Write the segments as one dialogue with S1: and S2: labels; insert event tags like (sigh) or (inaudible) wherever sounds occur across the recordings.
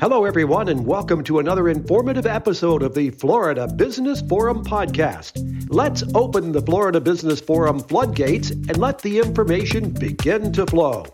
S1: Hello, everyone, and welcome to another informative episode of the Florida Business Forum podcast. Let's open the Florida Business Forum floodgates and let the information begin to flow.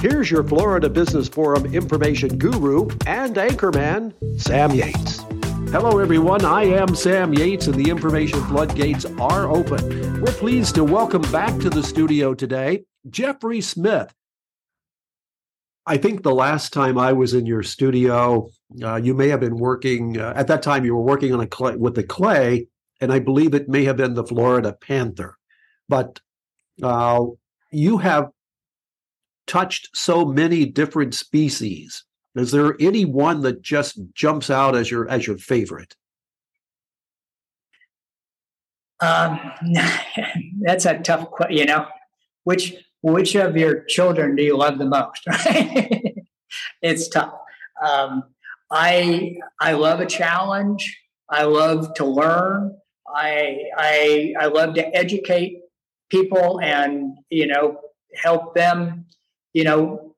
S1: Here's your Florida Business Forum information guru and anchorman, Sam Yates. Hello, everyone. I am Sam Yates, and the information floodgates are open. We're pleased to welcome back to the studio today Geoffrey Smith. I think the last time I was in your studio, uh, you may have been working uh, at that time. You were working on a clay, with the clay, and I believe it may have been the Florida Panther. But uh, you have touched so many different species. Is there any one that just jumps out as your as your favorite?
S2: Um, (laughs) that's a tough question. You know, which which of your children do you love the most? (laughs) Right? it's tough. Um, I I love a challenge. I love to learn. I I I love to educate people and you know help them you know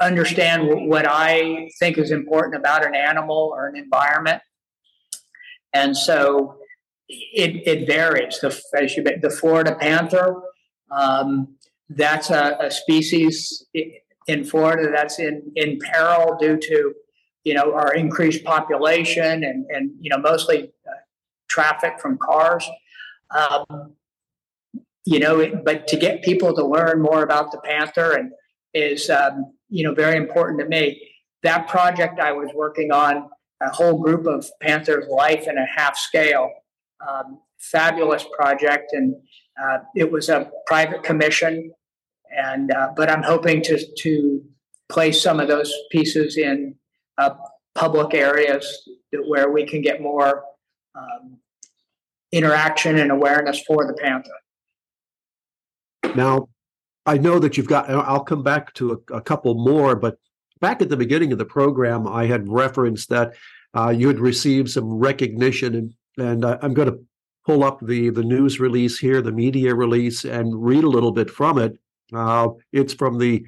S2: understand what I think is important about an animal or an environment. And so it, it varies. The, as you, the Florida panther um, that's a, a, species in Florida that's in, in peril due to, you know, our increased population and, and you know, mostly uh, traffic from cars. Um, you know, but to get people to learn more about the panther and is, um, you know, very important to me. That project I was working on, a whole group of panthers life in a half scale, um, fabulous project, and uh, it was a private commission, and uh, but I'm hoping to to place some of those pieces in uh, public areas where we can get more um, interaction and awareness for the panther.
S1: Now, I know that you've got. I'll come back to a, a couple more, but back at the beginning of the program, I had referenced that uh, you had received some recognition, and and I'm going to pull up the the news release here, the media release, and read a little bit from it. Uh, it's from the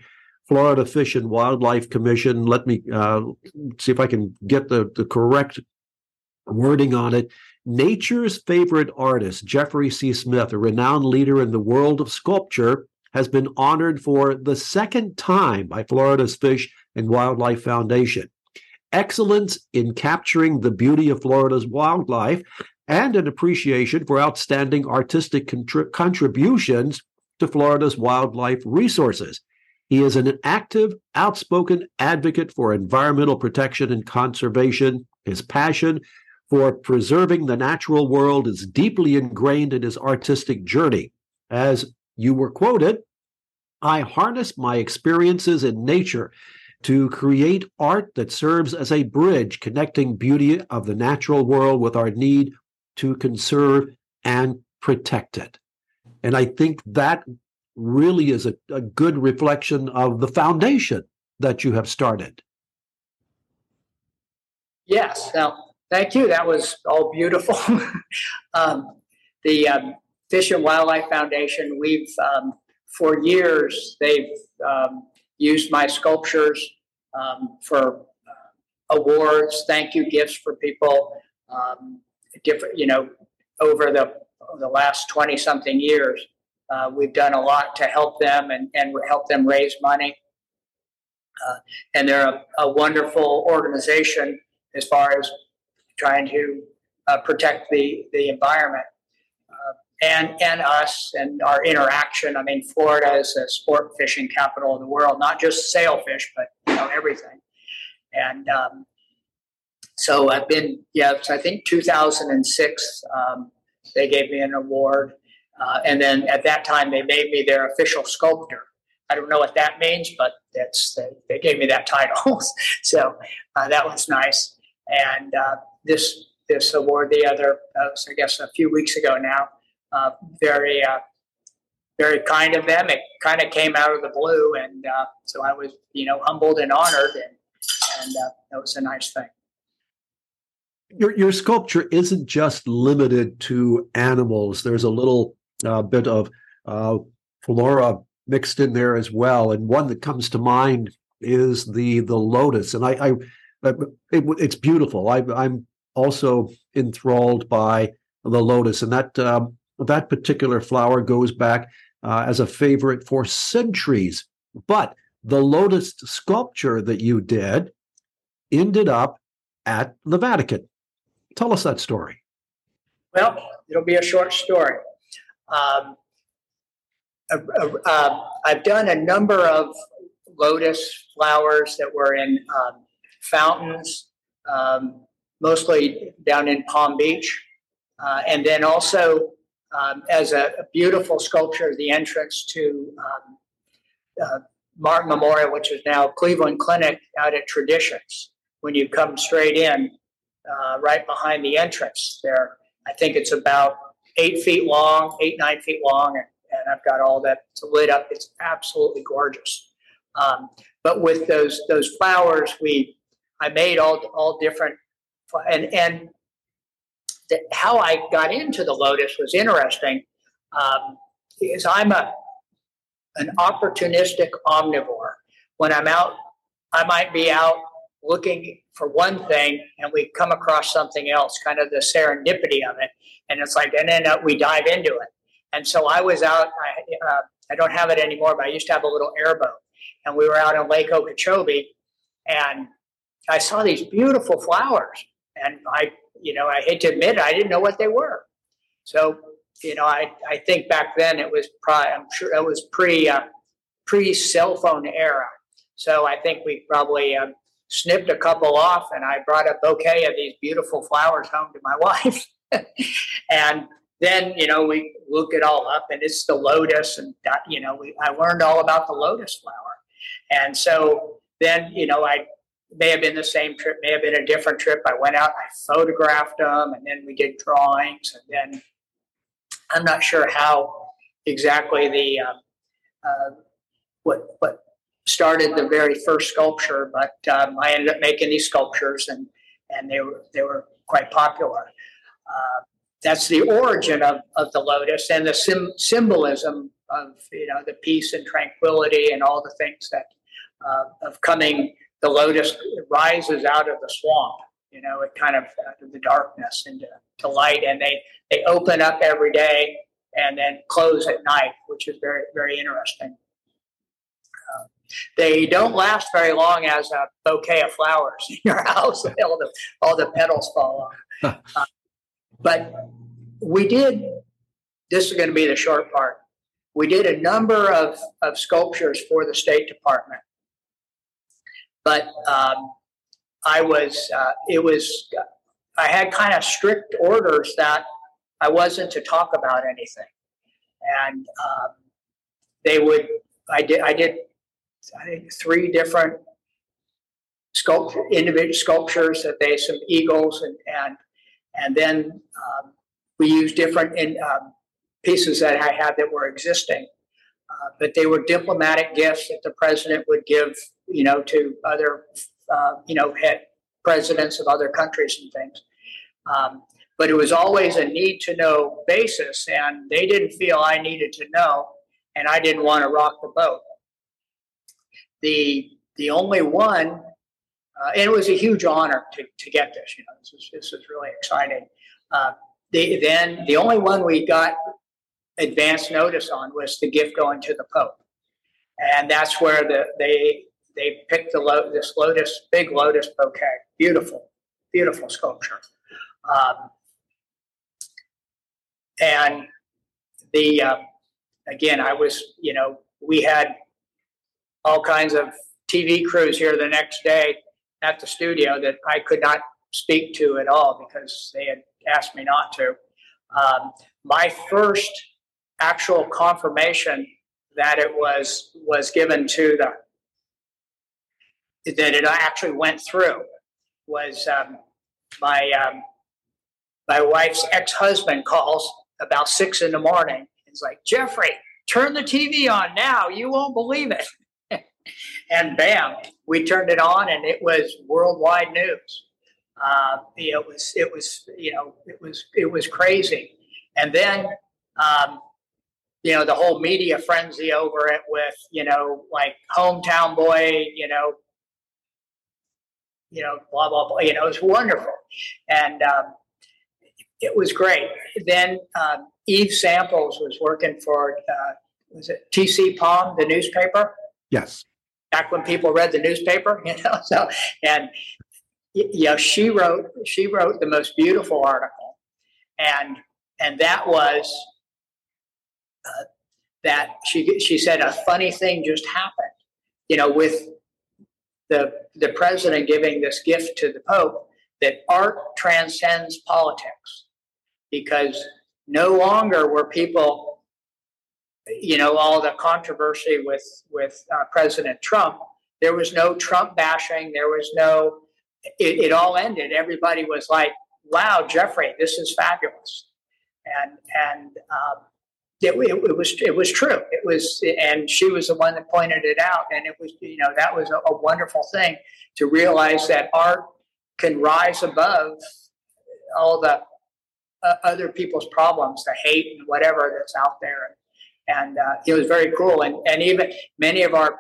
S1: Florida Fish and Wildlife Commission. Let me uh, see if I can get the, the correct wording on it. Nature's favorite artist, Geoffrey C. Smith, a renowned leader in the world of sculpture, has been honored for the second time by Florida's Fish and Wildlife Foundation. Excellence in capturing the beauty of Florida's wildlife and an appreciation for outstanding artistic contri- contributions to Florida's wildlife resources. He is an active, outspoken advocate for environmental protection and conservation. His passion for preserving the natural world is deeply ingrained in his artistic journey. As you were quoted, I harness my experiences in nature to create art that serves as a bridge connecting beauty of the natural world with our need to conserve and protect it. And I think that really is a, a good reflection of the foundation that you have started.
S2: Yes. Now, thank you. That was all beautiful. (laughs) um, the um, Fish and Wildlife Foundation, we've, um, for years, they've um, used my sculptures um, for uh, awards, thank you gifts for people. Um, different, you know, over the the last twenty something years, uh, we've done a lot to help them and and help them raise money. Uh, and they're a, a, wonderful organization as far as trying to uh, protect the the environment uh, and and us and our interaction. I mean, Florida is a sport fishing capital of the world, not just sailfish, but you know everything. And um, so I've been, yeah, so I think 2006, um, they gave me an award. Uh, and then at that time, they made me their official sculptor. I don't know what that means, but that's they, they gave me that (laughs) title. so uh, that was nice. And uh, this this award, the other, uh, I guess, a few weeks ago now, uh, very uh, very kind of them. It kind of came out of the blue, and so I was, you know, humbled and honored, and and that was a nice thing
S1: your your sculpture isn't just limited to animals. There's a little uh, bit of uh, flora mixed in there as well. And one that comes to mind is the the lotus, and I, I it, it's beautiful. I, I'm also enthralled by the lotus, and that um, that particular flower goes back uh, as a favorite for centuries. But the lotus sculpture that you did ended up at the Vatican. Tell us that story.
S2: Well, it'll be a short story. Um, uh, uh, I've done a number of lotus flowers that were in um, fountains, um, mostly down in Palm Beach. Uh, and then also um, as a, a, beautiful sculpture, the entrance to um, uh, Martin Memorial, which is now Cleveland Clinic out at Traditions. When you come straight in, uh, right behind the entrance there, I think it's about eight feet long, eight, nine feet long, and, and I've got all that lit up. It's absolutely gorgeous. Um, but with those those flowers, we I made all all different, and and the, how I got into the lotus was interesting, um, because I'm a an opportunistic omnivore. When I'm out, I might be out looking for one thing, and we come across something else, kind of the serendipity of it, and it's like, and then uh, we dive into it. And so I was out. I, uh, I don't have it anymore, but I used to have a little airboat, and we were out in Lake Okeechobee, and I saw these beautiful flowers, and I, you know, I hate to admit it, I didn't know what they were. So, you know, I, I think back then it was probably, I'm sure it was pre uh, pre cell phone era. So I think we probably um, snipped a couple off, and I brought a bouquet of these beautiful flowers home to my (laughs) wife, and then you know we look it all up, and it's the lotus, and you know we I learned all about the lotus flower, and so then you know I may have been the same trip, may have been a different trip. I went out, I photographed them, and then we did drawings, and then I'm not sure how exactly the uh, uh, what what started the very first sculpture, but um, I ended up making these sculptures, and and they were they were quite popular. Uh, that's the origin of, of the lotus and the sim- symbolism of you know the peace and tranquility and all the things that uh, of coming the lotus rises out of the swamp. You know, it kind of out of the darkness into to light, and they they open up every day and then close at night, which is very very interesting. They don't last very long as a bouquet of flowers in your (laughs) house. all the all the petals fall off. uh, but we did. This is going to be the short part. We did a number of, of sculptures for the State Department but um, I was, uh, it was, I had kind of strict orders that I wasn't to talk about anything. And um, they would, I did, I did, I think three different sculpture, individual sculptures that they, some eagles and, and, and then um, we used different in, um, pieces that I had that were existing. Uh, but they were diplomatic gifts that the president would give you know, to other, uh, you know, head presidents of other countries and things. Um, but it was always a need to know basis, and they didn't feel I needed to know, and I didn't want to rock the boat. The the only one, uh, and it was a huge honor to, to get this. You know, this is this is really exciting. Uh, the, then the only one we got advance notice on was the gift going to the Pope, and that's where the they they picked the lo- this lotus, big lotus bouquet. Beautiful, beautiful sculpture. Um, and the uh, again, I was, you know, we had all kinds of TV crews here the next day at the studio that I could not speak to at all because they had asked me not to. Um, my first actual confirmation that it was was given to the that it actually went through was um, my um, my wife's ex husband calls about six in the morning. He's like, Geoffrey, turn the TV on now. You won't believe it. And bam, we turned it on, and it was worldwide news. Uh, it was it was you know it was it was crazy. And then um, you know, the whole media frenzy over it with, you know, like hometown boy, you know, you know, blah blah blah. You know, it was wonderful, and um, it was great. Then um, Eve Samples was working for uh, was it TC Palm, the newspaper?
S1: Yes.
S2: Back when people read the newspaper, (laughs) you know. So and you know, she wrote she wrote the most beautiful article, and and that was uh, that she she said a funny thing just happened, you know, with the the president giving this gift to the Pope that art transcends politics because no longer were people you know all the controversy with with uh, president trump there was no trump bashing there was no it, it, all ended. Everybody was like wow geoffrey this is fabulous. And and um, it, it, it, was it was true. It was and she was the one that pointed it out. And it was you know that was a, a wonderful thing to realize that art can rise above all the uh, other people's problems, the hate and whatever that's out there. And, uh, it was very cool. And, and even many of our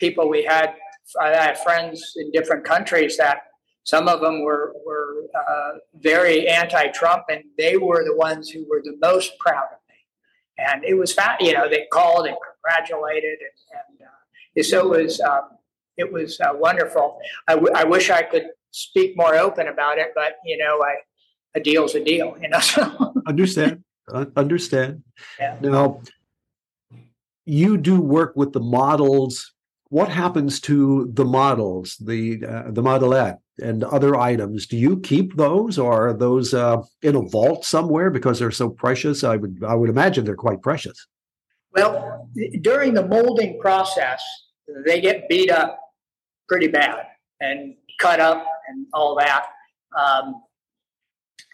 S2: people we had, I had friends in different countries that some of them were, were uh, very anti Trump, and they were the ones who were the most proud of me. And it was fat, you know, they called and congratulated. And, and uh, so it was, um, it was uh, wonderful. I, w- I wish I could speak more open about it, but, you know, I, a deal's a deal, you know. (laughs)
S1: understand, understand.
S2: Yeah.
S1: Now, you do work with the models. What happens to the models, the uh, the modelette, and other items? Do you keep those, or are those uh, in a vault somewhere because they're so precious? I would I would imagine they're quite precious.
S2: Well, during the molding process, they get beat up pretty bad and cut up and all that. Um,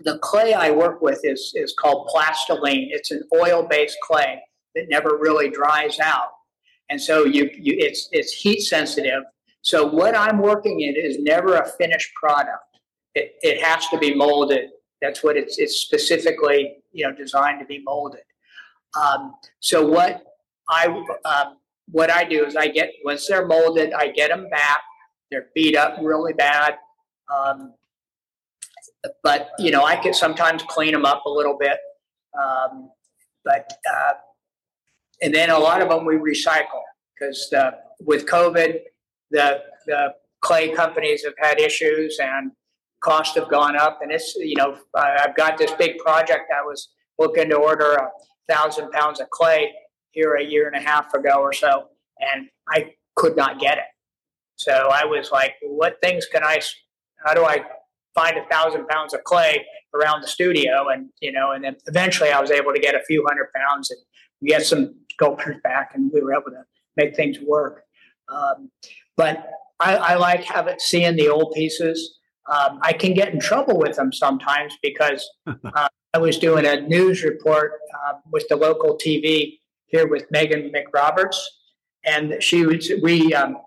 S2: the clay I work with is, is called plastiline. It's an oil based clay that never really dries out. And so you, you it's, it's heat sensitive. So what I'm working in is never a finished product. It, it has to be molded. That's what it's, it's specifically you know designed to be molded. Um, so what I um, what I do is I get once they're molded, I get them back. They're beat up really bad. Um, but you know, I can sometimes clean them up a little bit. Um, but uh, and then a lot of them we recycle because with COVID, the the clay companies have had issues and costs have gone up. And it's you know, I've got this big project. I was looking to order a thousand pounds of clay here a year and a half ago or so, and I could not get it. So I was like, what things can I? How do I find a thousand pounds of clay around the studio, and you know, and then eventually I was able to get a few hundred pounds and get some sculptures back, and we were able to make things work. Um, but I, I, like having seeing the old pieces. Um, I can get in trouble with them sometimes because (laughs) uh, I was doing a news report uh, with the local TV here with Megan McRoberts, and she was we um,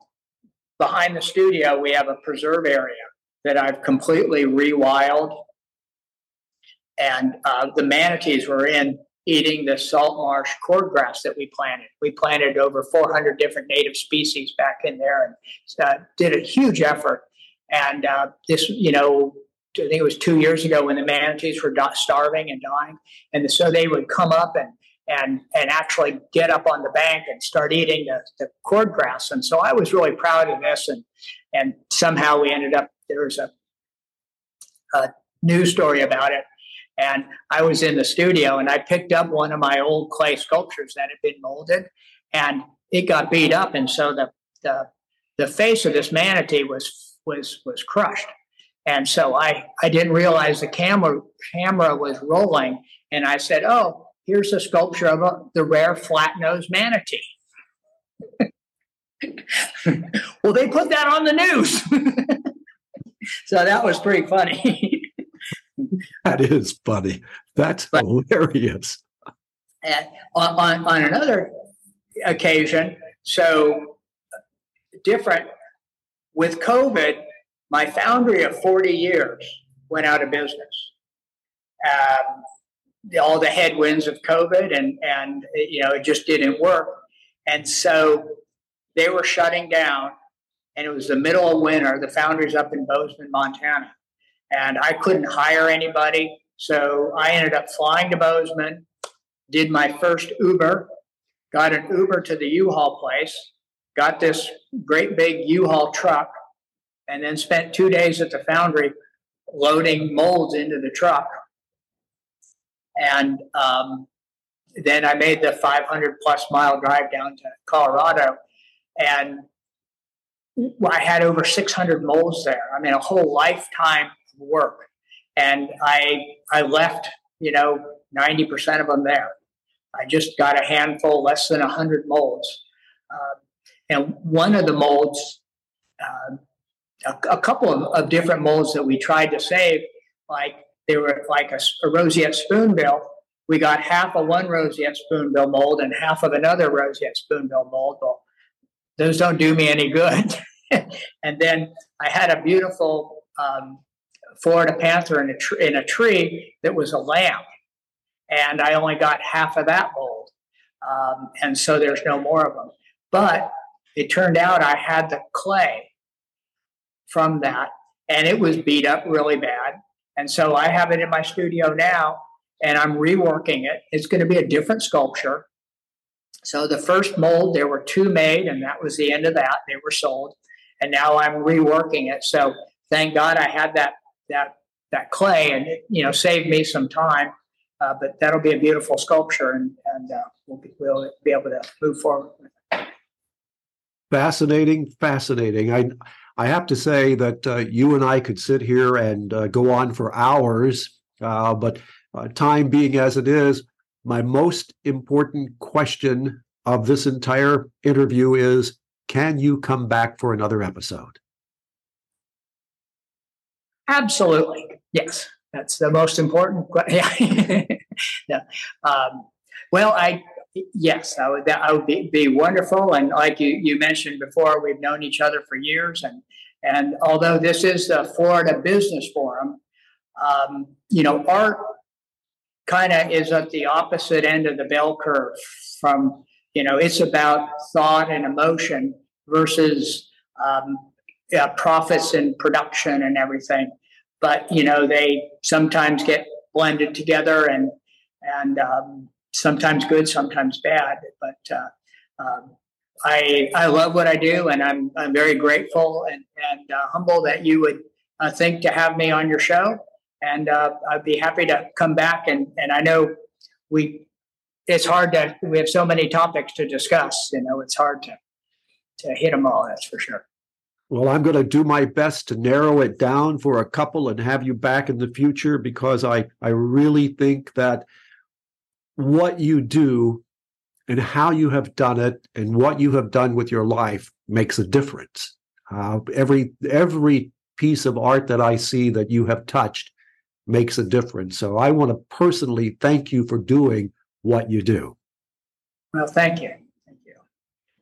S2: behind the studio we have a preserve area that I've completely rewild. And uh, the manatees were in eating the salt marsh cordgrass that we planted. We planted over 400 different native species back in there and uh, did a huge effort. And uh, this, you know, I think it was two years ago when the manatees were starving and dying, and so they would come up and and and actually get up on the bank and start eating the, the cordgrass. And so I was really proud of this, and and somehow we ended up there was a, a news story about it. And I was in the studio and I picked up one of my old clay sculptures that had been molded and it got beat up. And so the, the, the face of this manatee was, was, was crushed. And so I, I didn't realize the camera, camera was rolling. And I said, Oh, here's a sculpture of a, the rare flat nosed manatee. (laughs) well, they put that on the news. (laughs) so that was pretty funny. (laughs) (laughs)
S1: that is funny. That's but, hilarious.
S2: And on, on, on another occasion, so different with COVID, my foundry of 40 years went out of business. Um, the, all the headwinds of COVID, and and you know it just didn't work. And so they were shutting down, and it was the middle of winter. The foundry's up in Bozeman, Montana, and I couldn't hire anybody, so I ended up flying to Bozeman, did my first Uber, got an Uber to the U-Haul place, got this great big U-Haul truck, and then spent two days at the foundry loading molds into the truck. And um, then I made the 500 plus mile drive down to Colorado, and I had over 600 molds there. I mean, a whole lifetime work, and I I left, you know, 90% of them there. I just got a handful, less than 100 molds, uh, and one of the molds. Uh, a, a, couple of, of different molds that we tried to save, like they were like a, a roseate spoonbill. We got half of one roseate spoonbill mold and half of another roseate spoonbill mold. Well, those don't do me any good. (laughs) and then I had a beautiful um, Florida panther in a, tr- in a tree that was a lamp, and I only got half of that mold, um, and so there's no more of them. But it turned out I had the clay from that, and it was beat up really bad. And so I have it in my studio now, and I'm reworking it. It's going to be a different sculpture. So the first mold, there were two made, and that was the end of that. They were sold, and now I'm reworking it. So thank God I had that that that clay, and it you know saved me some time. Uh, but that'll be a beautiful sculpture, and and uh, we'll be we'll be able to move forward.
S1: Fascinating, fascinating. I I have to say that uh, you and I could sit here and uh, go on for hours, uh, but uh, time being as it is, my most important question of this entire interview is can you come back for another episode?
S2: Absolutely. Yes. That's the most important question. (laughs) yeah. Um, well, I yes, I would that would be, be wonderful. And like you, you mentioned before, we've known each other for years, and and although this is the Florida Business Forum, um, you know, art kind of is at the opposite end of the bell curve from you know it's about thought and emotion versus um, yeah, profits and production and everything but you know they sometimes get blended together and and um, sometimes good sometimes bad but uh, um, I, I love what I do and I'm, I'm very grateful and, and uh, humble that you would uh, think to have me on your show and uh, I'd be happy to come back. And and I know we it's hard to we have so many topics to discuss. You know, it's hard to to hit them all. That's for sure.
S1: Well, I'm going to do my best to narrow it down for a couple and have you back in the future because I I really think that what you do and how you have done it and what you have done with your life makes a difference. Uh, every every piece of art that I see that you have touched makes a difference. So I want to personally thank you for doing what you do.
S2: Well, thank you. Thank you.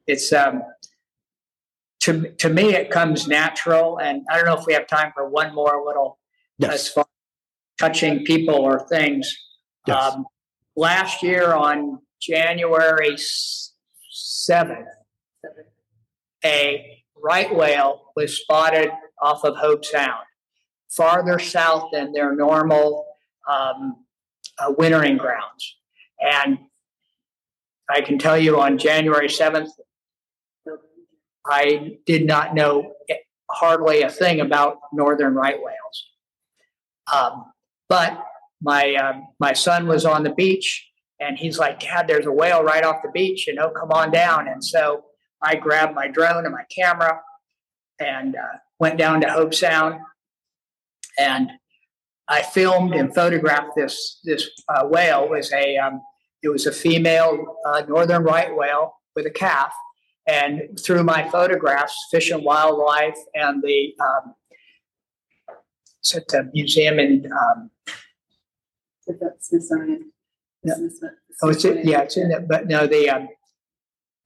S2: It's um to to me it comes natural and I don't know if we have time for one more little yes. as far touching people or things. Yes. Um, last year on January 7th, a right whale was spotted off of Hobe Sound farther south than their normal um, uh, wintering grounds. And I can tell you on January 7th, I did not know hardly a thing about northern right whales. Um, but my um, my son was on the beach and he's like, Dad, there's a whale right off the beach, you know, come on down. And so I grabbed my drone and my camera and uh, went down to Hobe Sound and I filmed and photographed this this uh, whale. It was a um, it was a female uh, northern right whale with a calf, and through my photographs, Fish and Wildlife and the um, it's at the museum in um,
S3: Smithsonian.
S2: No. Oh, it's in, yeah, it's in the, but no, the um,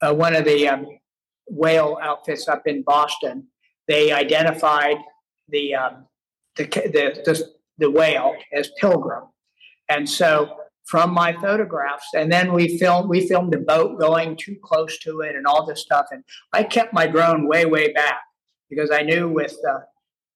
S2: uh, one of the um, whale outfits up in Boston. They identified the um, the, the, the, the whale as Pilgrim. And so from my photographs. And then we filmed we filmed a boat going too close to it and all this stuff. And I kept my drone way way back because I knew with uh,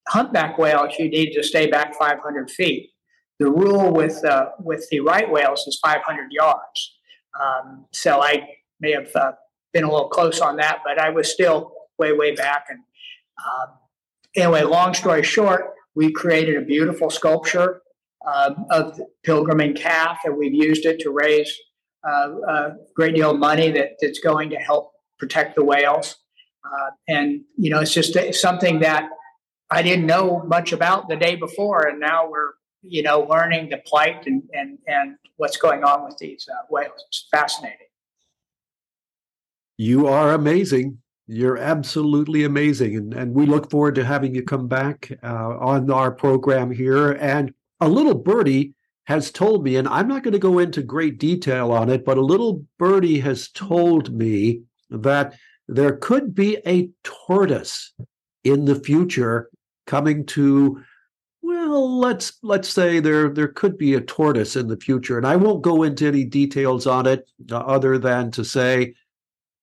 S2: humpback whales you need to stay back 500 feet. The rule with uh, with the right whales is 500 yards. Um, so I may have uh, been a little close on that, but I was still way way back. And um, anyway, long story short, we created a beautiful sculpture um, of pilgrim and calf, and we've used it to raise uh, a great deal of money that, that's going to help protect the whales. Uh, and you know, it's just something that I didn't know much about the day before, and now we're you know learning the plight and and and what's going on with these uh, whales. It's fascinating.
S1: You are amazing. You're absolutely amazing, and and we look forward to having you come back uh, on our program here. And a little birdie has told me, and I'm not going to go into great detail on it, but a little birdie has told me that there could be a tortoise in the future coming to well let's let's say there there could be a tortoise in the future and i won't go into any details on it uh, other than to say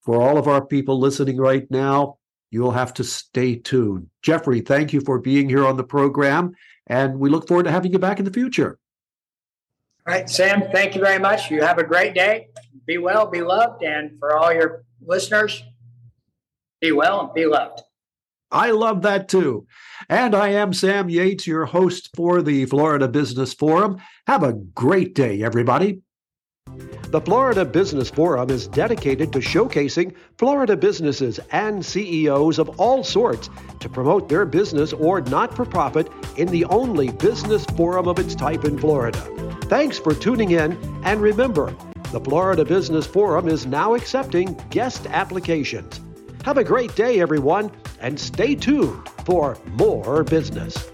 S1: for all of our people listening right now you'll have to stay tuned. Geoffrey thank you for being here on the program and we look forward to having you back in the future
S2: all right sam thank you very much you have a great day be well be loved and for all your listeners be well and be loved
S1: I love that too. And I am Sam Yates, your host for the Florida Business Forum. Have a great day, everybody. The Florida Business Forum is dedicated to showcasing Florida businesses and CEOs of all sorts to promote their business or not for profit in the only business forum of its type in Florida. Thanks for tuning in, and remember, the Florida Business Forum is now accepting guest applications. Have a great day, everyone, and stay tuned for more business.